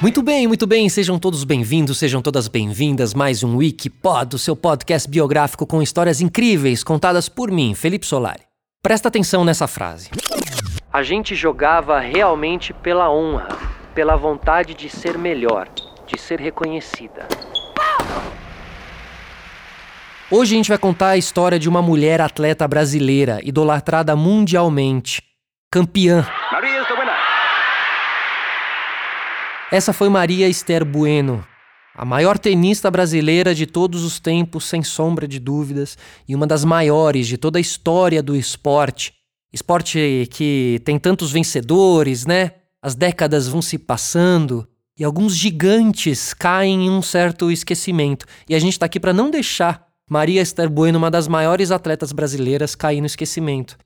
Muito bem, muito bem, sejam todos bem-vindos, sejam todas bem-vindas. Mais um Wikipod, o seu podcast biográfico com histórias incríveis contadas por mim, Felipe Solari. Presta atenção nessa frase. A gente jogava realmente pela honra, pela vontade de ser melhor, de ser reconhecida. Hoje a gente vai contar a história de uma mulher atleta brasileira, idolatrada mundialmente, campeã. Maria essa foi Maria Esther Bueno, a maior tenista brasileira de todos os tempos, sem sombra de dúvidas, e uma das maiores de toda a história do esporte. Esporte que tem tantos vencedores, né? As décadas vão se passando e alguns gigantes caem em um certo esquecimento. E a gente está aqui para não deixar Maria Esther Bueno, uma das maiores atletas brasileiras, cair no esquecimento.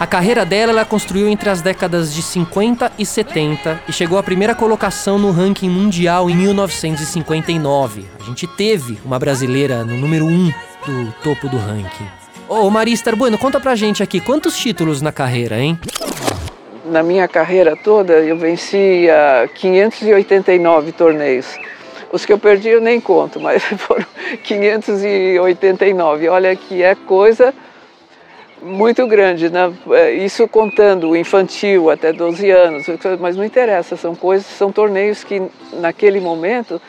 A carreira dela ela construiu entre as décadas de 50 e 70 e chegou à primeira colocação no ranking mundial em 1959. A gente teve uma brasileira no número 1 do topo do ranking. Ô Maria Esther Bueno, conta pra gente aqui, quantos títulos na carreira, hein? Na minha carreira toda, eu venci uh, 589 torneios. Os que eu perdi eu nem conto, mas foram 589. Olha que é coisa muito grande, né? É, isso contando o infantil até 12 anos, mas não interessa, são coisas, são torneios que naquele momento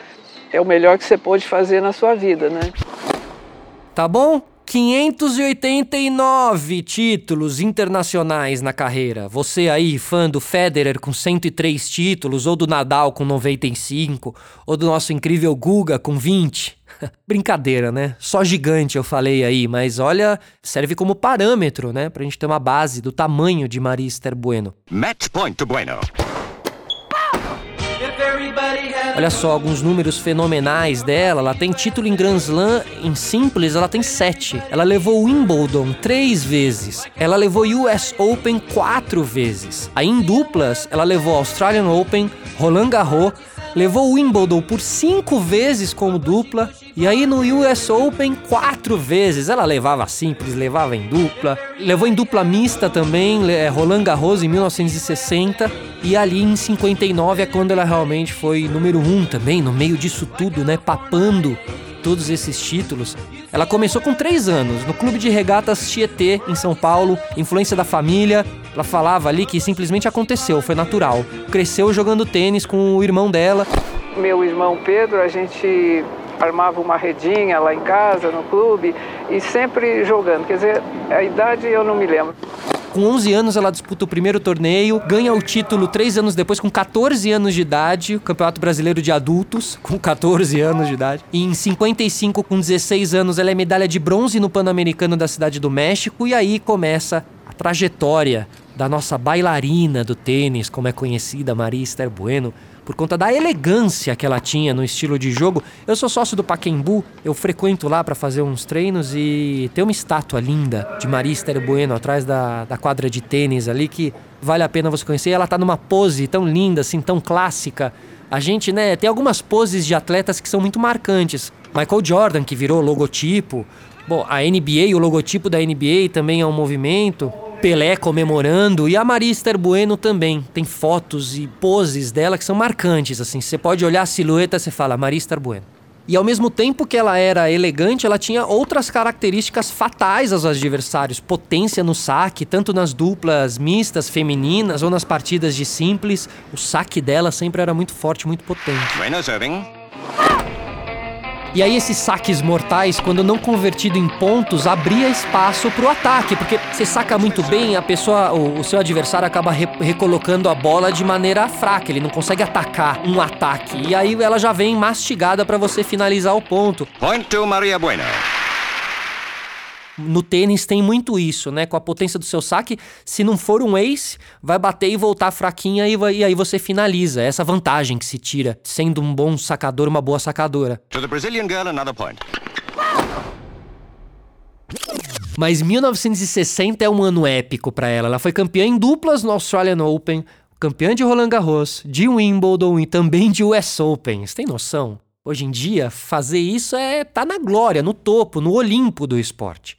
é o melhor que você pode fazer na sua vida, né? Tá bom? 589 títulos internacionais na carreira. Você aí, fã do Federer com 103 títulos, ou do Nadal com 95, ou do nosso incrível Guga com 20. Brincadeira, né? Só gigante eu falei aí, mas olha, serve como parâmetro, né? Pra gente ter uma base do tamanho de Maria Esther Bueno. Match point to Bueno. Olha só, alguns números fenomenais dela. Ela tem título em Grand Slam em simples, ela tem sete. Ela levou Wimbledon três vezes. Ela levou US Open quatro vezes. Aí em duplas, ela levou Australian Open, Roland Garros, levou Wimbledon por cinco vezes como dupla, e aí no US Open quatro vezes. Ela levava simples, levava em dupla, levou em dupla mista também, é, Roland Garros em 1960, e ali em 59 é quando ela realmente foi número um também, no meio disso tudo, né, papando todos esses títulos. Ela começou com três anos no clube de regatas Tietê, em São Paulo, influência da família. Ela falava ali que simplesmente aconteceu, foi natural. Cresceu jogando tênis com o irmão dela. Meu irmão Pedro, a gente armava uma redinha lá em casa, no clube, e sempre jogando. Quer dizer, a idade eu não me lembro. Com 11 anos, ela disputa o primeiro torneio, ganha o título três anos depois, com 14 anos de idade, Campeonato Brasileiro de Adultos, com 14 anos de idade. E em 55, com 16 anos, ela é medalha de bronze no Pan-Americano da Cidade do México, e aí começa a trajetória da nossa bailarina do tênis, como é conhecida, Maria Esther Bueno por conta da elegância que ela tinha no estilo de jogo. Eu sou sócio do Paquembu, eu frequento lá para fazer uns treinos e tem uma estátua linda de Maria Esther Bueno atrás da, da quadra de tênis ali que vale a pena você conhecer. Ela tá numa pose tão linda, assim, tão clássica. A gente, né, tem algumas poses de atletas que são muito marcantes. Michael Jordan, que virou logotipo. Bom, a NBA, o logotipo da NBA também é um movimento. Pelé comemorando e a Maria Bueno também. Tem fotos e poses dela que são marcantes, assim. Você pode olhar a silhueta e fala Maria Bueno. E ao mesmo tempo que ela era elegante, ela tinha outras características fatais aos adversários. Potência no saque, tanto nas duplas mistas femininas ou nas partidas de simples. O saque dela sempre era muito forte, muito potente. Bueno serving. E aí esses saques mortais, quando não convertido em pontos, abria espaço para o ataque, porque você saca muito bem, a pessoa, o, o seu adversário acaba re, recolocando a bola de maneira fraca, ele não consegue atacar um ataque. E aí ela já vem mastigada para você finalizar o ponto. Point to Maria Buena no tênis tem muito isso, né? Com a potência do seu saque, se não for um ace, vai bater e voltar fraquinha e, vai, e aí você finaliza. Essa vantagem que se tira, sendo um bom sacador, uma boa sacadora. To the Brazilian girl, another point. Mas 1960 é um ano épico para ela. Ela foi campeã em duplas no Australian Open, campeã de Roland Garros, de Wimbledon e também de US Open. Você tem noção? Hoje em dia, fazer isso é tá na glória, no topo, no Olimpo do esporte.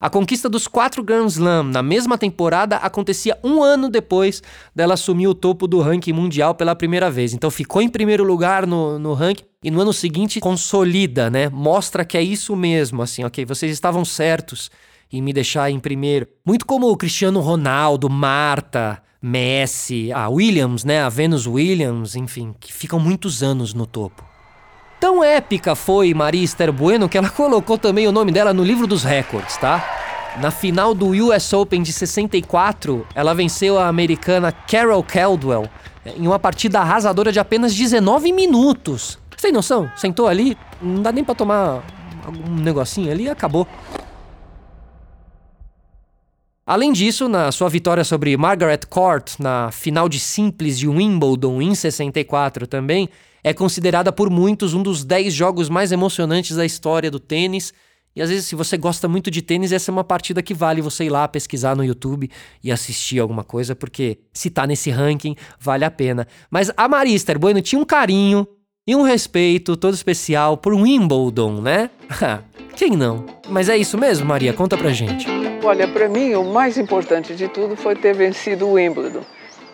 A conquista dos quatro Grand Slam na mesma temporada acontecia um ano depois dela assumir o topo do ranking mundial pela primeira vez. Então ficou em primeiro lugar no, no ranking e no ano seguinte consolida, né? Mostra que é isso mesmo, assim, ok, vocês estavam certos em me deixar em primeiro. Muito como o Cristiano Ronaldo, Marta, Messi, a Williams, né? A Venus Williams, enfim, que ficam muitos anos no topo. Tão épica foi Maria Esther Bueno que ela colocou também o nome dela no livro dos recordes, tá? Na final do US Open de 64, ela venceu a americana Carol Caldwell em uma partida arrasadora de apenas 19 minutos. Tem noção? Sentou ali, não dá nem para tomar um negocinho ali e acabou. Além disso, na sua vitória sobre Margaret Court na final de simples de Wimbledon em 64 também, é considerada por muitos um dos 10 jogos mais emocionantes da história do tênis. E às vezes, se você gosta muito de tênis, essa é uma partida que vale você ir lá pesquisar no YouTube e assistir alguma coisa, porque se tá nesse ranking, vale a pena. Mas a Maria Esther Bueno tinha um carinho e um respeito todo especial por Wimbledon, né? Quem não? Mas é isso mesmo, Maria? Conta pra gente. Olha, para mim o mais importante de tudo foi ter vencido o Wimbledon.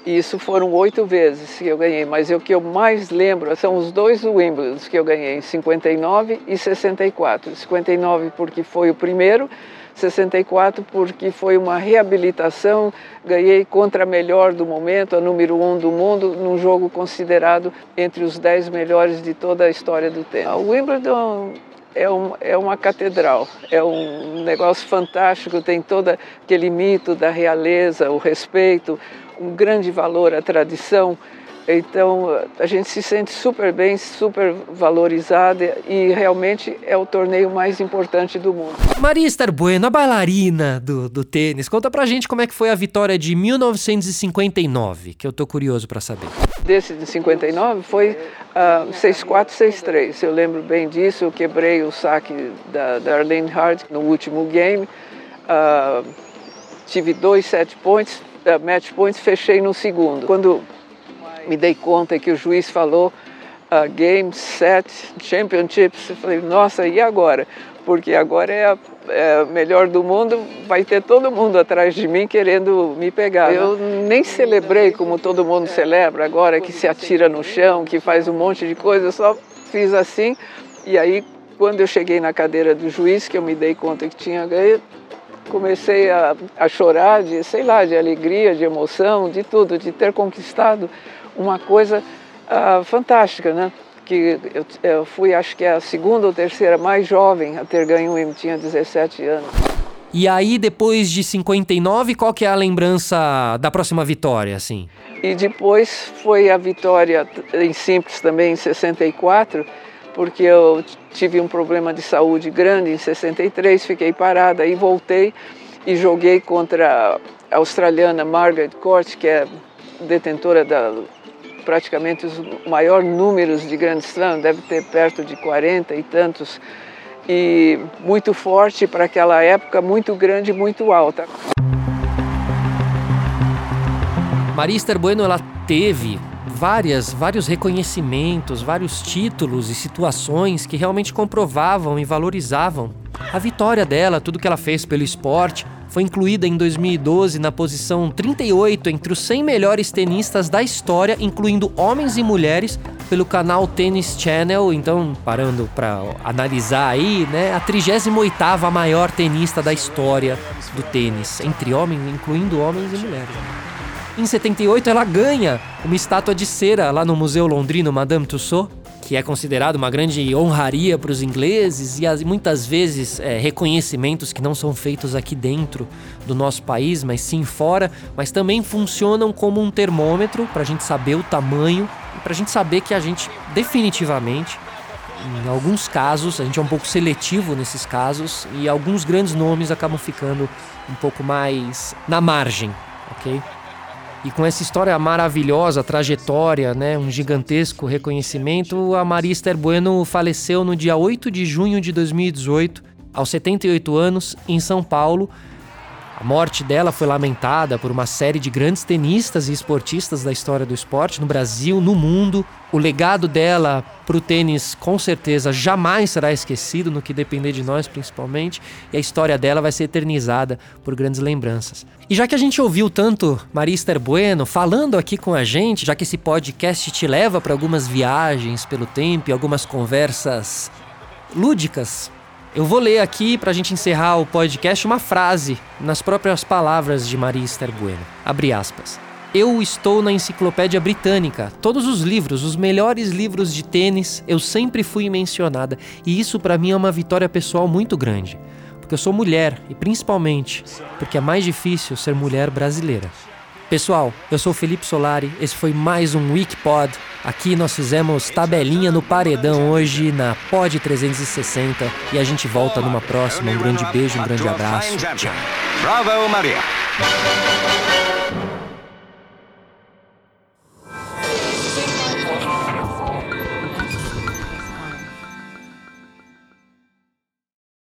E isso foram oito vezes que eu ganhei, mas o que eu mais lembro são os dois Wimbledon que eu ganhei, em 59 e 64. 59 porque foi o primeiro, 64 porque foi uma reabilitação, ganhei contra a melhor do momento, a número um do mundo, num jogo considerado entre os dez melhores de toda a história do tênis. O Wimbledon é, um, é uma catedral, é um negócio fantástico, tem todo aquele mito da realeza, o respeito, um grande valor à tradição. Então a gente se sente super bem, super valorizada e realmente é o torneio mais importante do mundo. Maria Esther Bueno, a bailarina do, do tênis, conta pra gente como é que foi a vitória de 1959, que eu tô curioso para saber. Desse de 59 foi uh, 6-4, 6-3. Eu lembro bem disso, eu quebrei o saque da, da Arlene Hart no último game. Uh, tive dois set points, uh, match points, fechei no segundo. Quando me dei conta que o juiz falou uh, Game, Set, Championships. Eu falei, nossa, e agora? Porque agora é a, é a, melhor do mundo, vai ter todo mundo atrás de mim querendo me pegar. Eu nem celebrei como todo mundo celebra agora, que se atira no chão, que faz um monte de coisa, eu só fiz assim. E aí, quando eu cheguei na cadeira do juiz, que eu me dei conta que tinha ganho, comecei a, a chorar de, sei lá, de alegria, de emoção, de tudo, de ter conquistado uma coisa uh, fantástica, né? Que eu, eu, fui, acho que é a segunda ou terceira mais jovem a ter ganho M, tinha 17 anos. E aí, depois de 59, qual que é a lembrança da próxima vitória, assim? E depois foi a vitória em simples também em 64, porque eu tive um problema de saúde grande em 63, fiquei parada e voltei e joguei contra a australiana Margaret Court, que é detentora da praticamente os maior números de grandes slams, deve ter perto de 40 e tantos, e muito forte para aquela época, muito grande, muito alta. Maria Esther Bueno ela teve várias, vários reconhecimentos, vários títulos e situações que realmente comprovavam e valorizavam a vitória dela, tudo que ela fez pelo esporte, foi incluída em 2012 na posição 38 entre os 100 melhores tenistas da história, incluindo homens e mulheres, pelo canal Tennis Channel. Então, parando para analisar aí, né, a 38ª maior tenista da história do tênis, entre homens, incluindo homens e mulheres. Em 78, ela ganha uma estátua de cera lá no Museu Londrino Madame Tussauds que é considerado uma grande honraria para os ingleses e as, muitas vezes é, reconhecimentos que não são feitos aqui dentro do nosso país, mas sim fora, mas também funcionam como um termômetro para a gente saber o tamanho e para a gente saber que a gente definitivamente em alguns casos, a gente é um pouco seletivo nesses casos e alguns grandes nomes acabam ficando um pouco mais na margem, ok? E com essa história maravilhosa, trajetória, né, um gigantesco reconhecimento, a Maria Esther Bueno faleceu no dia 8 de junho de 2018, aos 78 anos, em São Paulo. A morte dela foi lamentada por uma série de grandes tenistas e esportistas da história do esporte no Brasil, no mundo. O legado dela para o tênis, com certeza, jamais será esquecido, no que depender de nós principalmente, e a história dela vai ser eternizada por grandes lembranças. E já que a gente ouviu tanto Maria Esther Bueno falando aqui com a gente, já que esse podcast te leva para algumas viagens pelo tempo e algumas conversas lúdicas eu vou ler aqui, para a gente encerrar o podcast, uma frase nas próprias palavras de Maria Esther Bueno. Abre aspas. Eu estou na enciclopédia britânica. Todos os livros, os melhores livros de tênis, eu sempre fui mencionada. E isso para mim é uma vitória pessoal muito grande. Porque eu sou mulher e principalmente porque é mais difícil ser mulher brasileira. Pessoal, eu sou Felipe Solari, esse foi mais um WeekPod. Aqui nós fizemos tabelinha no paredão hoje na Pod 360 e a gente volta numa próxima. Um grande beijo, um grande abraço. Tchau. Bravo, Maria.